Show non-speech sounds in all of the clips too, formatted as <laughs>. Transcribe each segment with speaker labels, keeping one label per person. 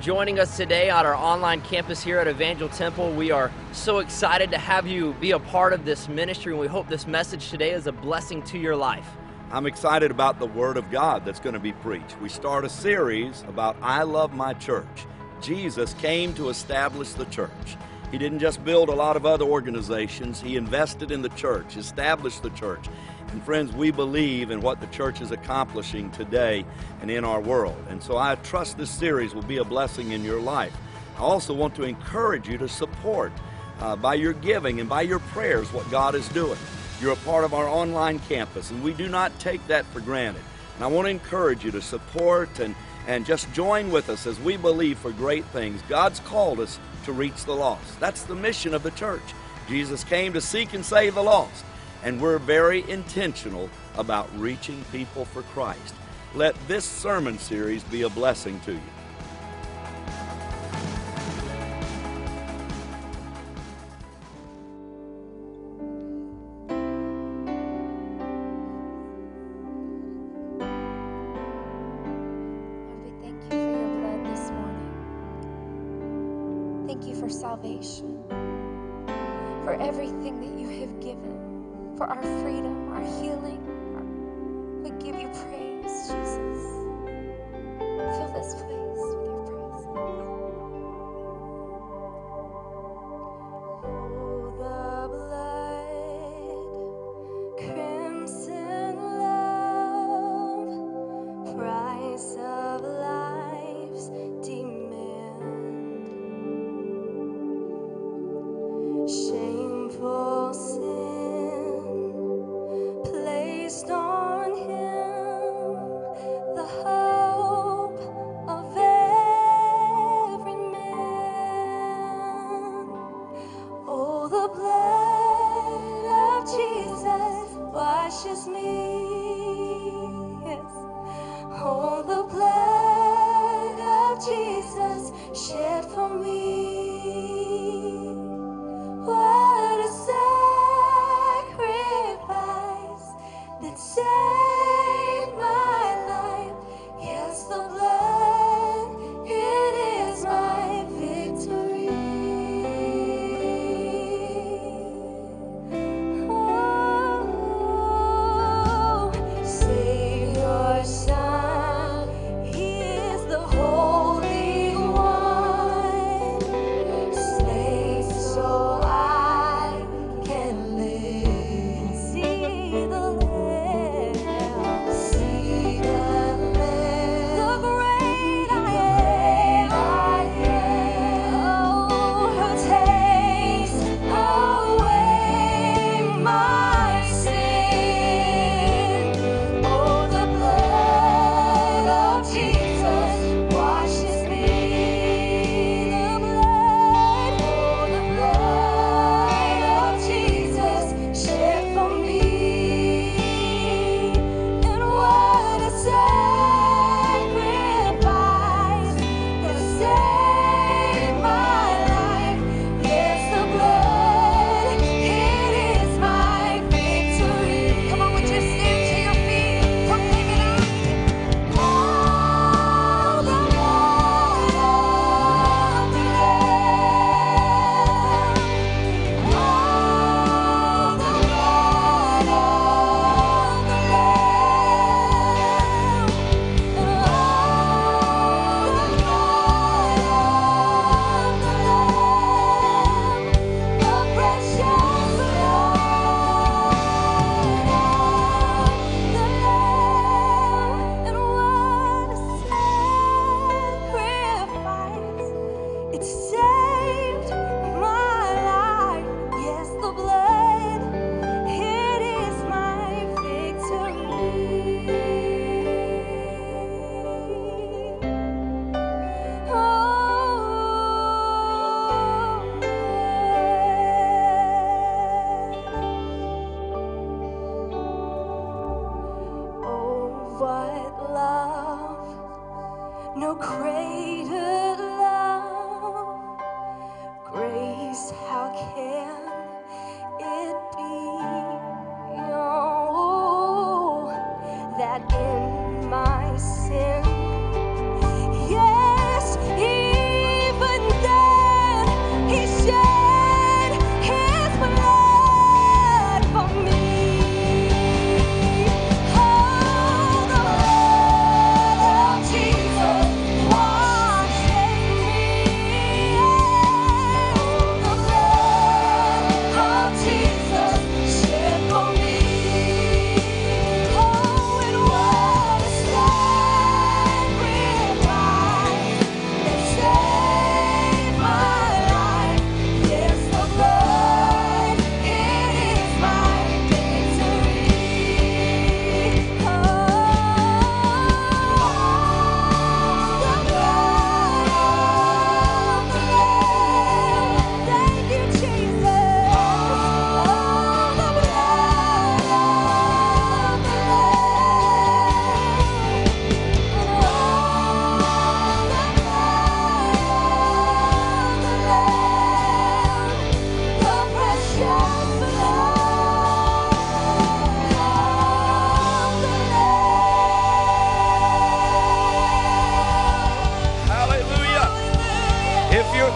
Speaker 1: Joining us today on our online campus here at Evangel Temple. We are so excited to have you be a part of this ministry, and we hope this message today is a blessing to your life.
Speaker 2: I'm excited about the Word of God that's going to be preached. We start a series about I Love My Church. Jesus came to establish the church. He didn't just build a lot of other organizations, He invested in the church, established the church. And friends, we believe in what the church is accomplishing today and in our world. And so I trust this series will be a blessing in your life. I also want to encourage you to support uh, by your giving and by your prayers what God is doing. You're a part of our online campus, and we do not take that for granted. And I want to encourage you to support and, and just join with us as we believe for great things. God's called us to reach the lost. That's the mission of the church. Jesus came to seek and save the lost and we're very intentional about reaching people for Christ. Let this sermon series be a blessing to you.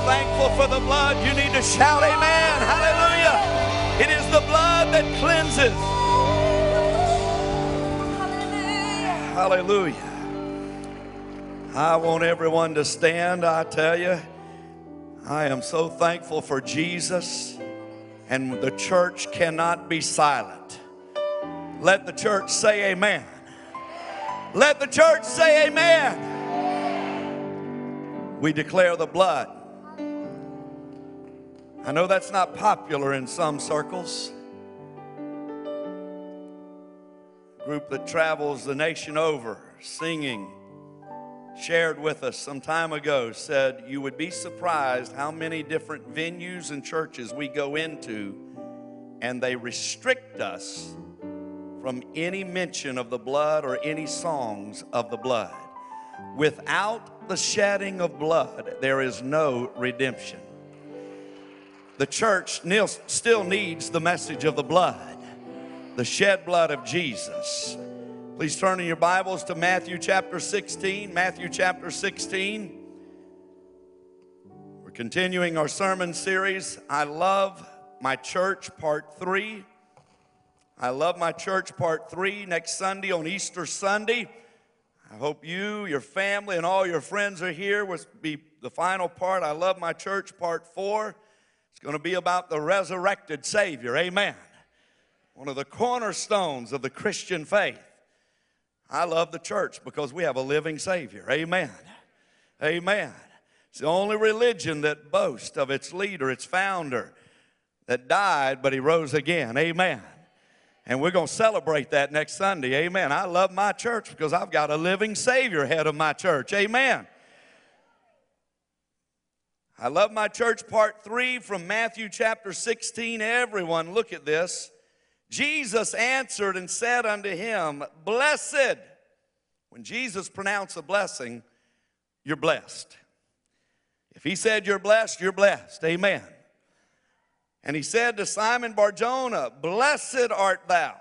Speaker 2: Thankful for the blood, you need to shout amen. Hallelujah. It is the blood that cleanses.
Speaker 3: Hallelujah.
Speaker 2: Hallelujah. I want everyone to stand, I tell you. I am so thankful for Jesus, and the church cannot be silent. Let the church say amen. Let the church say amen. We declare the blood. I know that's not popular in some circles. A Group that travels the nation over singing shared with us some time ago said you would be surprised how many different venues and churches we go into and they restrict us from any mention of the blood or any songs of the blood. Without the shedding of blood, there is no redemption. The church still needs the message of the blood, the shed blood of Jesus. Please turn in your Bibles to Matthew chapter 16. Matthew chapter 16. We're continuing our sermon series, I Love My Church, part 3. I Love My Church, part 3, next Sunday on Easter Sunday. I hope you, your family, and all your friends are here. Will be the final part, I Love My Church, part 4. It's going to be about the resurrected Savior. Amen. One of the cornerstones of the Christian faith. I love the church because we have a living Savior. Amen. Amen. It's the only religion that boasts of its leader, its founder, that died, but he rose again. Amen. And we're going to celebrate that next Sunday. Amen. I love my church because I've got a living Savior head of my church. Amen. I love my church, part three from Matthew chapter 16. Everyone, look at this. Jesus answered and said unto him, Blessed. When Jesus pronounced a blessing, you're blessed. If he said you're blessed, you're blessed. Amen. And he said to Simon Barjona, Blessed art thou,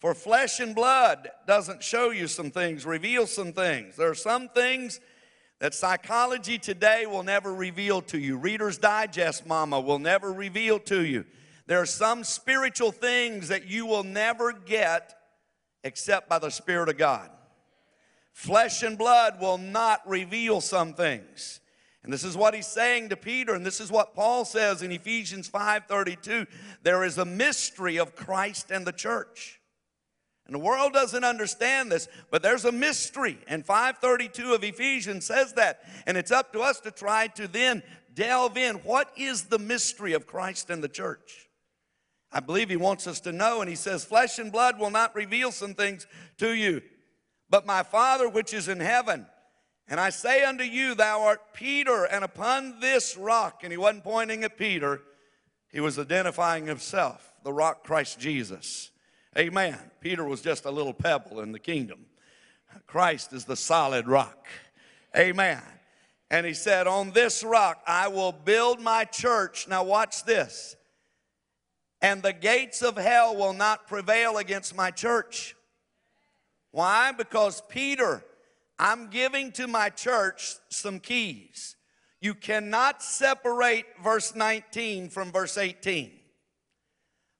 Speaker 2: for flesh and blood doesn't show you some things, reveal some things. There are some things that psychology today will never reveal to you. Reader's Digest, mama, will never reveal to you. There are some spiritual things that you will never get except by the Spirit of God. Flesh and blood will not reveal some things. And this is what he's saying to Peter, and this is what Paul says in Ephesians 5:32. There is a mystery of Christ and the church. And the world doesn't understand this, but there's a mystery. And 532 of Ephesians says that. And it's up to us to try to then delve in. What is the mystery of Christ and the church? I believe he wants us to know, and he says, Flesh and blood will not reveal some things to you, but my Father which is in heaven. And I say unto you, Thou art Peter, and upon this rock, and he wasn't pointing at Peter, he was identifying himself, the rock Christ Jesus. Amen. Peter was just a little pebble in the kingdom. Christ is the solid rock. Amen. And he said, On this rock I will build my church. Now, watch this and the gates of hell will not prevail against my church. Why? Because Peter, I'm giving to my church some keys. You cannot separate verse 19 from verse 18.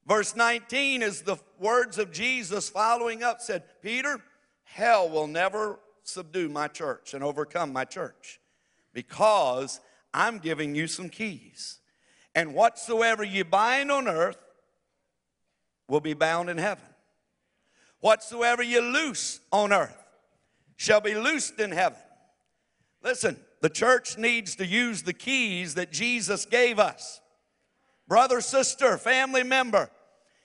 Speaker 2: Verse 19 is the words of Jesus following up said, Peter, hell will never subdue my church and overcome my church because I'm giving you some keys. And whatsoever you bind on earth will be bound in heaven. Whatsoever you loose on earth shall be loosed in heaven. Listen, the church needs to use the keys that Jesus gave us. Brother, sister, family member,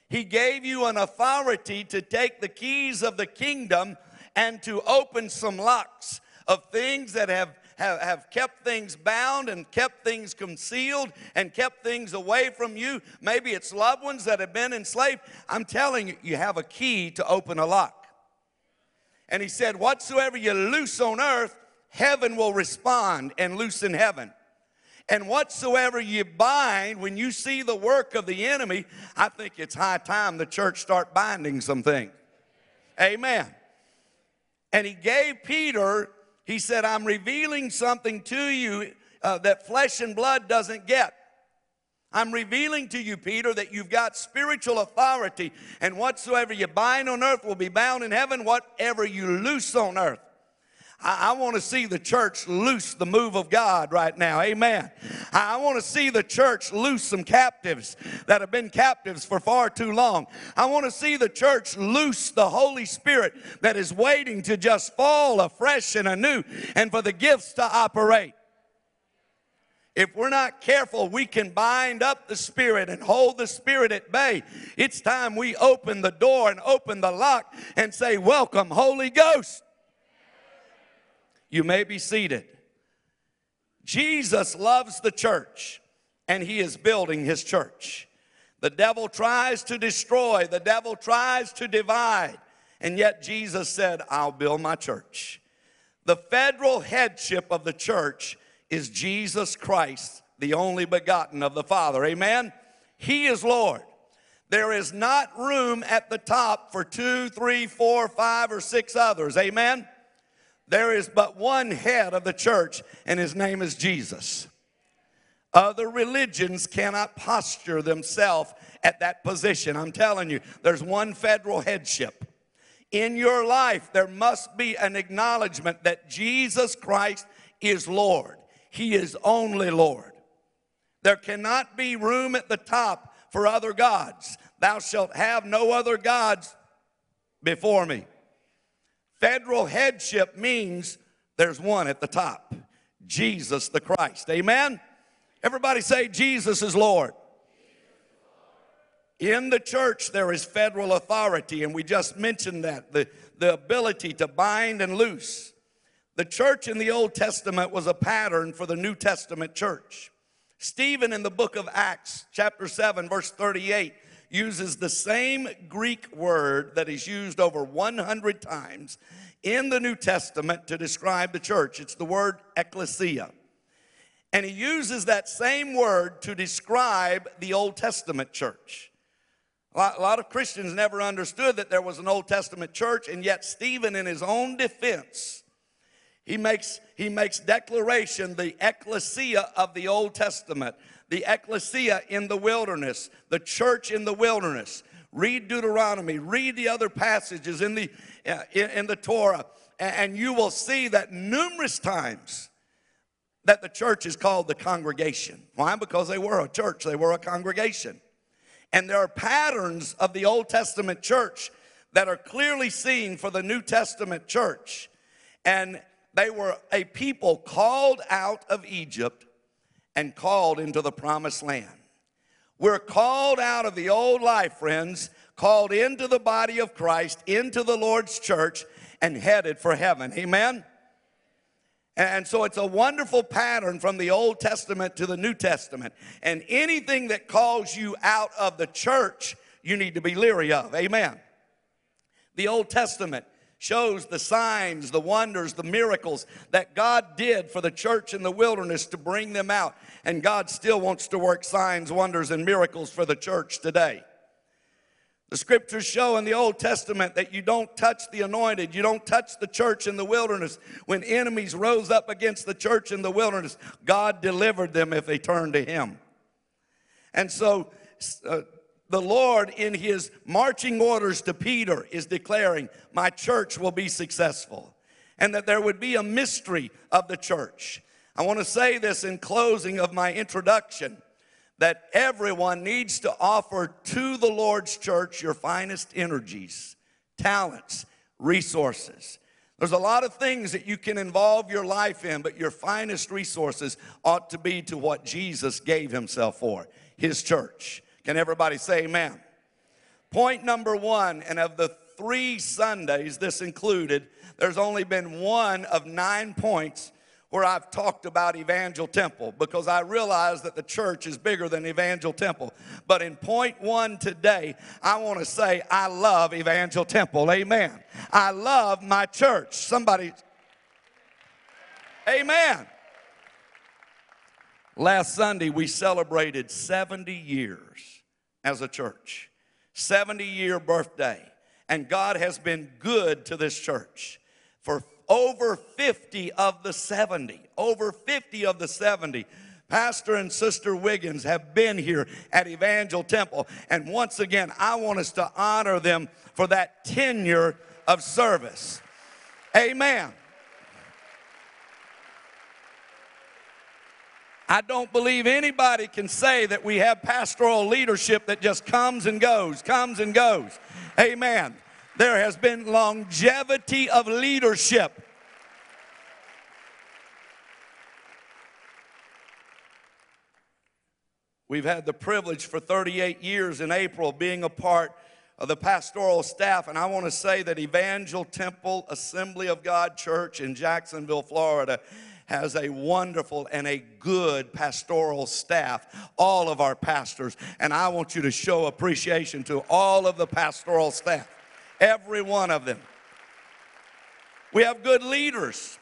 Speaker 2: He gave you an authority to take the keys of the kingdom and to open some locks of things that have have, have kept things bound and kept things concealed and kept things away from you. Maybe it's loved ones that have been enslaved. I'm telling you, you have a key to open a lock. And he said, Whatsoever you loose on earth, heaven will respond and loose in heaven. And whatsoever you bind, when you see the work of the enemy, I think it's high time the church start binding some things. Amen. And he gave Peter he said, I'm revealing something to you uh, that flesh and blood doesn't get. I'm revealing to you, Peter, that you've got spiritual authority, and whatsoever you bind on earth will be bound in heaven, whatever you loose on earth. I, I want to see the church loose the move of God right now. Amen. I, I want to see the church loose some captives that have been captives for far too long. I want to see the church loose the Holy Spirit that is waiting to just fall afresh and anew and for the gifts to operate. If we're not careful, we can bind up the Spirit and hold the Spirit at bay. It's time we open the door and open the lock and say, Welcome, Holy Ghost. You may be seated. Jesus loves the church and he is building his church. The devil tries to destroy, the devil tries to divide, and yet Jesus said, I'll build my church. The federal headship of the church is Jesus Christ, the only begotten of the Father. Amen? He is Lord. There is not room at the top for two, three, four, five, or six others. Amen? There is but one head of the church, and his name is Jesus. Other religions cannot posture themselves at that position. I'm telling you, there's one federal headship. In your life, there must be an acknowledgement that Jesus Christ is Lord. He is only Lord. There cannot be room at the top for other gods. Thou shalt have no other gods before me. Federal headship means there's one at the top Jesus the Christ. Amen? Everybody say, Jesus is Lord. In the church, there is federal authority, and we just mentioned that the, the ability to bind and loose. The church in the Old Testament was a pattern for the New Testament church. Stephen in the book of Acts, chapter 7, verse 38, uses the same Greek word that is used over 100 times in the New Testament to describe the church. It's the word ecclesia. And he uses that same word to describe the Old Testament church. A lot, a lot, of Christians never understood that there was an Old Testament church, and yet Stephen, in his own defense, he makes, he makes declaration the ecclesia of the Old Testament, the ecclesia in the wilderness, the church in the wilderness. Read Deuteronomy, read the other passages in the, uh, in, in the Torah, and you will see that numerous times that the church is called the congregation. Why? Because they were a church, they were a congregation. And there are patterns of the Old Testament church that are clearly seen for the New Testament church. And they were a people called out of Egypt and called into the promised land. We're called out of the old life, friends, called into the body of Christ, into the Lord's church, and headed for heaven. Amen? And so it's a wonderful pattern from the Old Testament to the New Testament. And anything that calls you out of the church, you need to be leery of. Amen. The Old Testament shows the signs, the wonders, the miracles that God did for the church in the wilderness to bring them out. And God still wants to work signs, wonders, and miracles for the church today. The scriptures show in the Old Testament that you don't touch the anointed, you don't touch the church in the wilderness. When enemies rose up against the church in the wilderness, God delivered them if they turned to Him. And so, uh, the Lord, in his marching orders to Peter, is declaring, My church will be successful, and that there would be a mystery of the church. I want to say this in closing of my introduction that everyone needs to offer to the Lord's church your finest energies, talents, resources. There's a lot of things that you can involve your life in, but your finest resources ought to be to what Jesus gave himself for, his church. Can everybody say amen? Point number one, and of the three Sundays, this included, there's only been one of nine points where I've talked about Evangel Temple because I realize that the church is bigger than Evangel Temple. But in point one today, I want to say I love Evangel Temple. Amen. I love my church. Somebody, amen. Last Sunday, we celebrated 70 years as a church. 70 year birthday. And God has been good to this church. For over 50 of the 70, over 50 of the 70 Pastor and Sister Wiggins have been here at Evangel Temple. And once again, I want us to honor them for that tenure of service. Amen. I don't believe anybody can say that we have pastoral leadership that just comes and goes, comes and goes. Amen. There has been longevity of leadership. We've had the privilege for 38 years in April being a part of the pastoral staff, and I want to say that Evangel Temple Assembly of God Church in Jacksonville, Florida, has a wonderful and a good pastoral staff, all of our pastors, and I want you to show appreciation to all of the pastoral staff, every one of them. We have good leaders,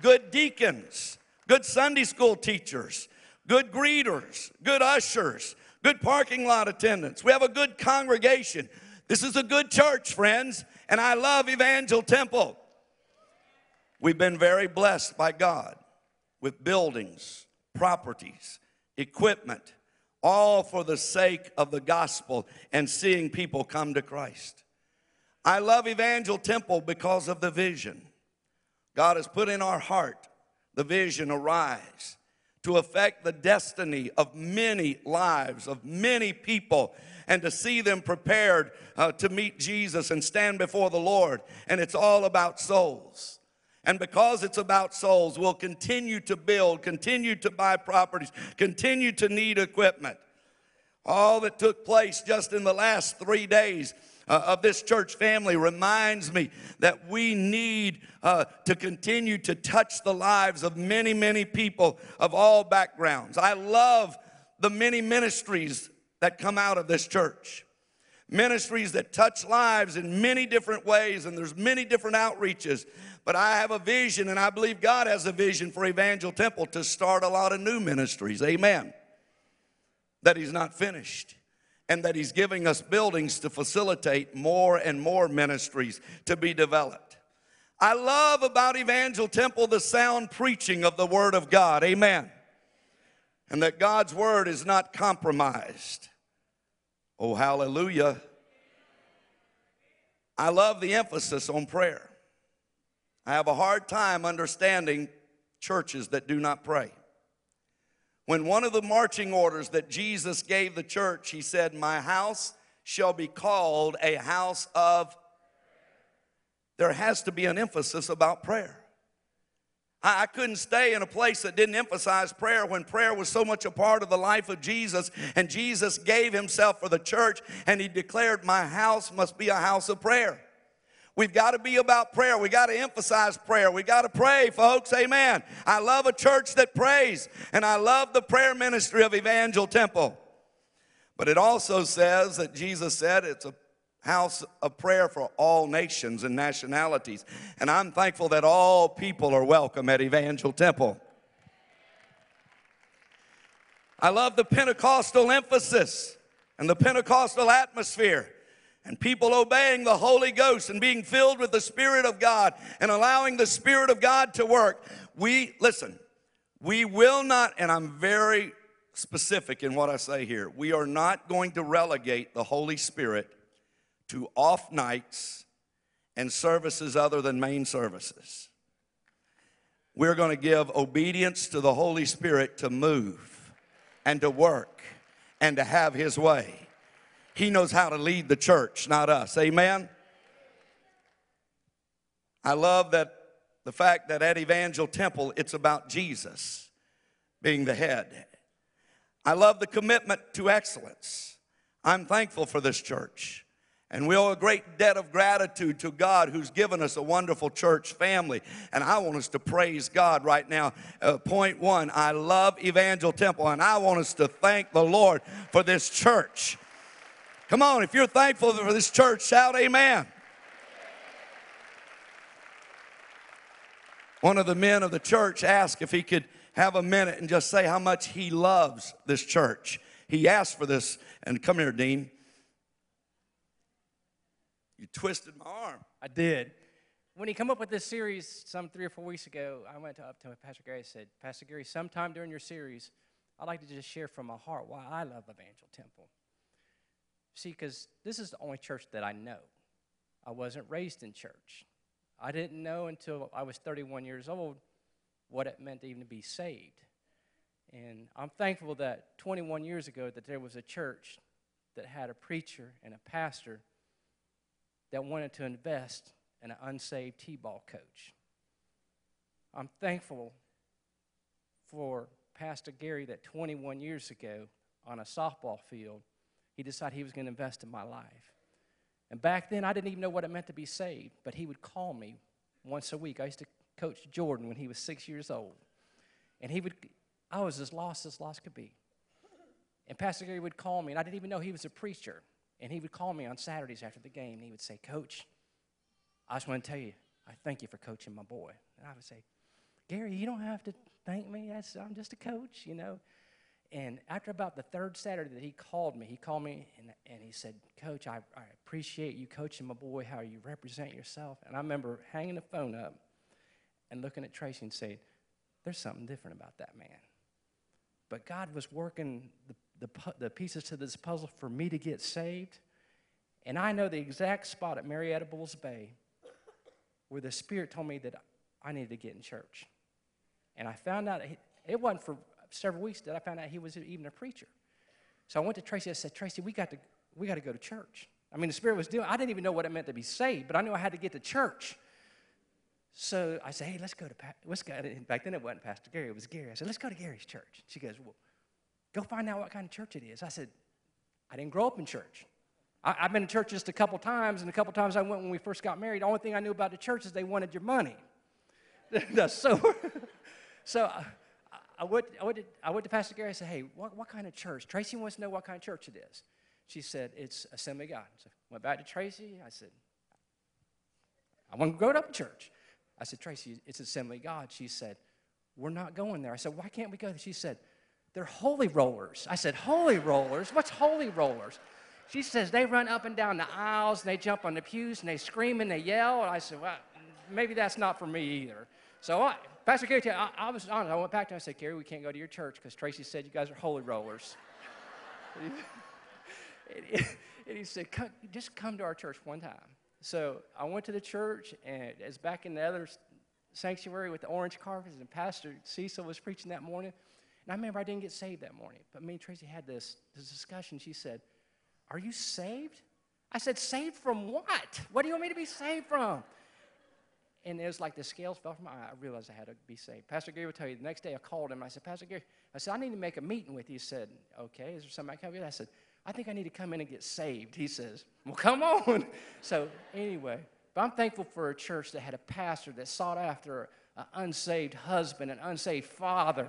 Speaker 2: good deacons, good Sunday school teachers, good greeters, good ushers, good parking lot attendants. We have a good congregation. This is a good church, friends, and I love Evangel Temple. We've been very blessed by God with buildings, properties, equipment, all for the sake of the gospel and seeing people come to Christ. I love Evangel Temple because of the vision. God has put in our heart the vision arise to affect the destiny of many lives, of many people, and to see them prepared uh, to meet Jesus and stand before the Lord. And it's all about souls. And because it's about souls, we'll continue to build, continue to buy properties, continue to need equipment. All that took place just in the last three days uh, of this church family reminds me that we need uh, to continue to touch the lives of many, many people of all backgrounds. I love the many ministries that come out of this church. Ministries that touch lives in many different ways, and there's many different outreaches. But I have a vision, and I believe God has a vision for Evangel Temple to start a lot of new ministries. Amen. That He's not finished and that He's giving us buildings to facilitate more and more ministries to be developed. I love about Evangel Temple the sound preaching of the Word of God. Amen. And that God's Word is not compromised. Oh, hallelujah. I love the emphasis on prayer. I have a hard time understanding churches that do not pray. When one of the marching orders that Jesus gave the church, he said, My house shall be called a house of. There has to be an emphasis about prayer. I, couldn't stay in a place that didn't emphasize prayer when prayer was so much a part of the life of Jesus. And Jesus gave himself for the church and he declared, My house must be a house of prayer. We've got to be about prayer. We got to emphasize prayer. We got to pray, folks. Amen. I love a church that prays, and I love the prayer ministry of Evangel Temple. But it also says that Jesus said it's a house of prayer for all nations and nationalities. And I'm thankful that all people are welcome at Evangel Temple. I love the Pentecostal emphasis and the Pentecostal atmosphere and people obeying the Holy Ghost and being filled with the Spirit of God and allowing the Spirit of God to work. We, listen, we will not, and I'm very specific in what I say here, we are not going to relegate the Holy Spirit to off nights and services other than main services. We're going to give obedience to the Holy Spirit to move and to work and to have His way. He knows how to lead the church, not us. Amen? I love that the fact that at Evangel Temple, it's about Jesus being the head. I love the commitment to excellence. I'm thankful for this church. And we owe a great debt of gratitude to God who's given us a wonderful church family. And I want us to praise God right now. Uh, point one, I love Evangel Temple, and I want us to thank the Lord for this church. Come on, if you're thankful for this church, shout amen. One of the men of the church asked if he could have a minute and just say how much he loves this church. He asked for this, and come here, Dean. You twisted my arm.
Speaker 4: I did. when he come up with this series some three or four weeks ago, I went to, up to Pastor Gary and said, Pastor Gary, sometime during your series, I'd like to just share from my heart why I love Evangel Temple. See, because this is the only church that I know. I wasn't raised in church. I didn't know until I was 31 years old what it meant to even be saved. And I'm thankful that 21 years ago that there was a church that had a preacher and a pastor that wanted to invest in an unsaved T-ball coach. I'm thankful for Pastor Gary that 21 years ago on a softball field, he decided he was going to invest in my life. And back then, I didn't even know what it meant to be saved, but he would call me once a week. I used to coach Jordan when he was six years old. And he would, I was as lost as lost could be. And Pastor Gary would call me, and I didn't even know he was a preacher. And he would call me on Saturdays after the game, and he would say, Coach, I just want to tell you, I thank you for coaching my boy. And I would say, Gary, you don't have to thank me. That's, I'm just a coach, you know. And after about the third Saturday that he called me, he called me and, and he said, Coach, I, I appreciate you coaching my boy, how you represent yourself. And I remember hanging the phone up and looking at Tracy and saying, There's something different about that man. But God was working the, the, the pieces to this puzzle for me to get saved. And I know the exact spot at Marietta Bulls Bay where the Spirit told me that I needed to get in church. And I found out, it wasn't for several weeks that I found out he was even a preacher. So I went to Tracy. I said, Tracy, we got to, we got to go to church. I mean, the Spirit was doing, I didn't even know what it meant to be saved, but I knew I had to get to church. So I said, hey, let's go to, let's go. Back then it wasn't Pastor Gary, it was Gary. I said, let's go to Gary's church. She goes, well, go find out what kind of church it is. I said, I didn't grow up in church. I, have been to church just a couple times, and a couple times I went when we first got married. The only thing I knew about the church is they wanted your money. <laughs> so, <laughs> so uh, I went, I, went to, I went to Pastor Gary. I said, hey, what, what kind of church? Tracy wants to know what kind of church it is. She said, it's Assembly of God. So I went back to Tracy. I said, I want to grow up in church. I said, Tracy, it's Assembly of God. She said, we're not going there. I said, why can't we go? She said, they're holy rollers. I said, holy rollers? What's holy rollers? She says, they run up and down the aisles, and they jump on the pews, and they scream and they yell. And I said, well, maybe that's not for me either. So I, Pastor Gary, I, I, was honest. I went back to him and said, Gary, we can't go to your church because Tracy said you guys are holy rollers. <laughs> and, he, said, just come to our church one time. So I went to the church, and as back in the other sanctuary with the orange carpets, and Pastor Cecil was preaching that morning. And I remember I didn't get saved that morning, but me and Tracy had this, this discussion. She said, Are you saved? I said, Saved from what? What do you want me to be saved from? And it was like the scales fell from my eye. I realized I had to be saved. Pastor Gary would tell you, the next day I called him. I said, Pastor Gary, I said, I need to make a meeting with you. He said, okay, is there something I can help you? I said, I think I need to come in and get saved. He says, well, come on. <laughs> so anyway, but I'm thankful for a church that had a pastor that sought after an unsaved husband, an unsaved father.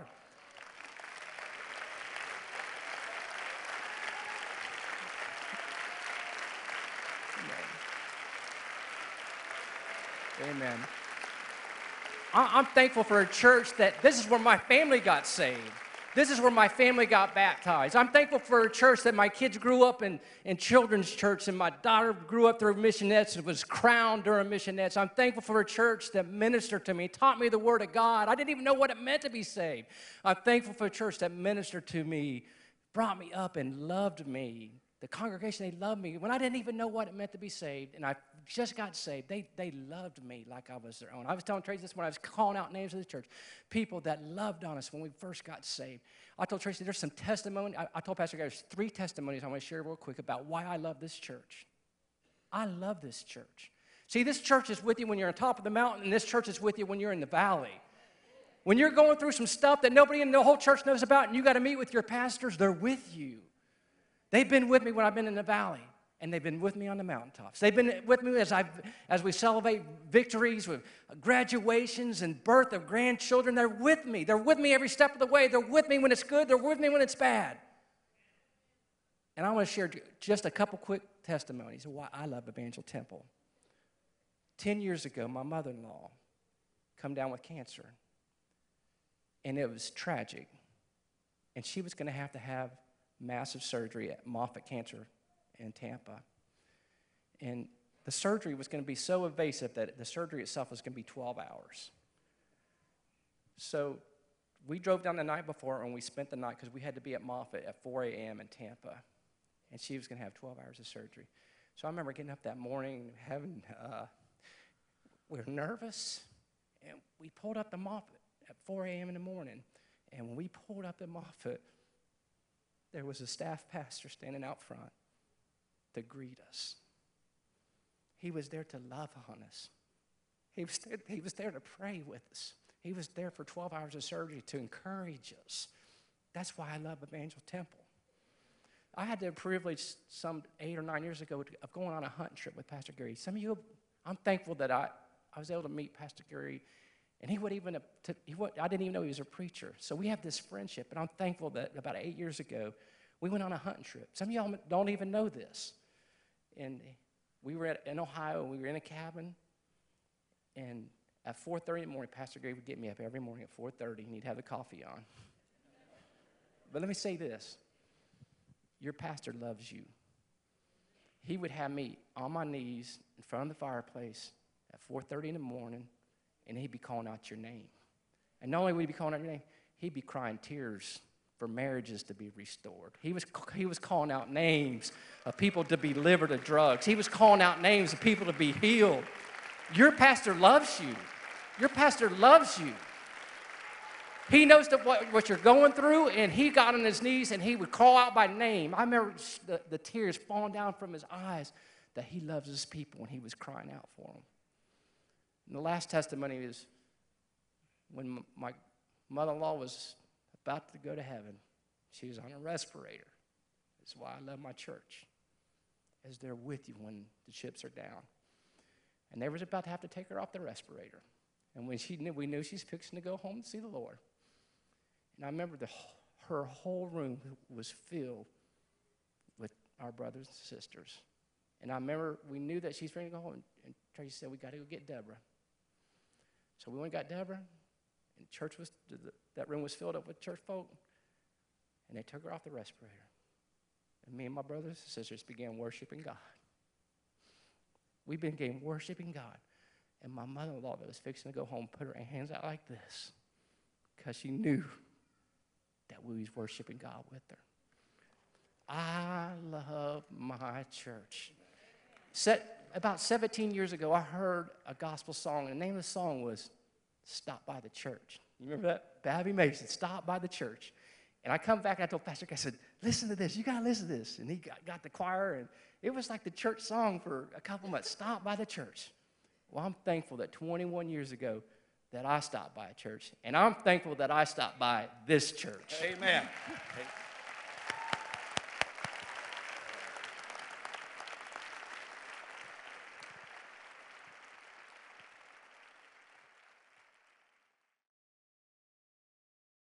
Speaker 4: Amen. I'm thankful for a church that this is where my family got saved. This is where my family got baptized. I'm thankful for a church that my kids grew up in, in children's church, and my daughter grew up through missionettes and was crowned during missionettes. I'm thankful for a church that ministered to me, taught me the Word of God. I didn't even know what it meant to be saved. I'm thankful for a church that ministered to me, brought me up, and loved me. The congregation, they loved me when I didn't even know what it meant to be saved, and I just got saved, they, they loved me like I was their own. I was telling Tracy this when I was calling out names of the church. People that loved on us when we first got saved. I told Tracy there's some testimony. I, I told Pastor Gary there's three testimonies I want to share real quick about why I love this church. I love this church. See, this church is with you when you're on top of the mountain, and this church is with you when you're in the valley. When you're going through some stuff that nobody in the whole church knows about, and you got to meet with your pastors, they're with you. They've been with me when I've been in the valley and they've been with me on the mountaintops. They've been with me as, i as we celebrate victories with graduations and birth of grandchildren. They're with me. They're with me every step of the way. They're with me when it's good. They're with me when it's bad. And I want to share just a couple quick testimonies of why I love Evangel Temple. Ten years ago, my mother-in-law come down with cancer, and it was tragic. And she was going to have to have massive surgery at Moffitt Cancer in Tampa. And the surgery was going to be so invasive that the surgery itself was going to be 12 hours. So we drove down the night before and we spent the night because we had to be at Moffitt at 4 a.m. in Tampa. And she was going to have 12 hours of surgery. So I remember getting up that morning, having, uh, we were nervous, and we pulled up the Moffitt at 4 a.m. in the morning. And when we pulled up the Moffitt, there was a staff pastor standing out front to greet us. He was there to love on us. He was there, he was there to pray with us. He was there for 12 hours of surgery to encourage us. That's why I love Evangel Temple. I had the privilege some eight or nine years ago of going on a hunting trip with Pastor Gary. Some of you, I'm thankful that I, I was able to meet Pastor Gary, and he would even, he would, I didn't even know he was a preacher. So we have this friendship, and I'm thankful that about eight years ago, we went on a hunting trip. Some of y'all don't even know this. And we were at, in Ohio, and we were in a cabin, and at 4.30 in the morning, Pastor Gary would get me up every morning at 4.30, and he'd have the coffee on. But let me say this your pastor loves you. He would have me on my knees in front of the fireplace at 4:30 in the morning, and he'd be calling out your name. And not only would he be calling out your name, he'd be crying tears for marriages to be restored. He was, he was calling out names of people to be delivered of drugs. He was calling out names of people to be healed. Your pastor loves you. Your pastor loves you. He knows what, what, you're going through, and he got on his knees and he would call out by name. I remember the, the tears falling down from his eyes that he loves his people when he was crying out for them. And the last testimony is when my mother in law was about to go to heaven, she was on a respirator. That's why I love my church, as they're with you when the chips are down. And they was about to have to take her off the respirator. And when she knew, we knew she's fixing to go home to see the Lord. And I remember the, her whole room was filled with our brothers and sisters. And I remember we knew that she's ready to go home. And Tracy said, We got to go get Deborah. So we went and got Deborah. And church was, that room was filled up with church folk. And they took her off the respirator. And me and my brothers and sisters began worshiping God. We began worshiping God. And my mother in law that was fixing to go home put her hands out like this because she knew that we was worshiping God with her. I love my church. Set, about 17 years ago, I heard a gospel song, and the name of the song was Stop by the Church. You remember that? Babbie Mason, Stop by the Church. And I come back and I told Pastor, I said, listen to this. You got to listen to this. And he got, got the choir, and it was like the church song for a couple months. Stop by the church. Well, I'm thankful that 21 years ago, that I stopped by a church. And I'm thankful that I stopped by this church.
Speaker 2: Amen. <laughs>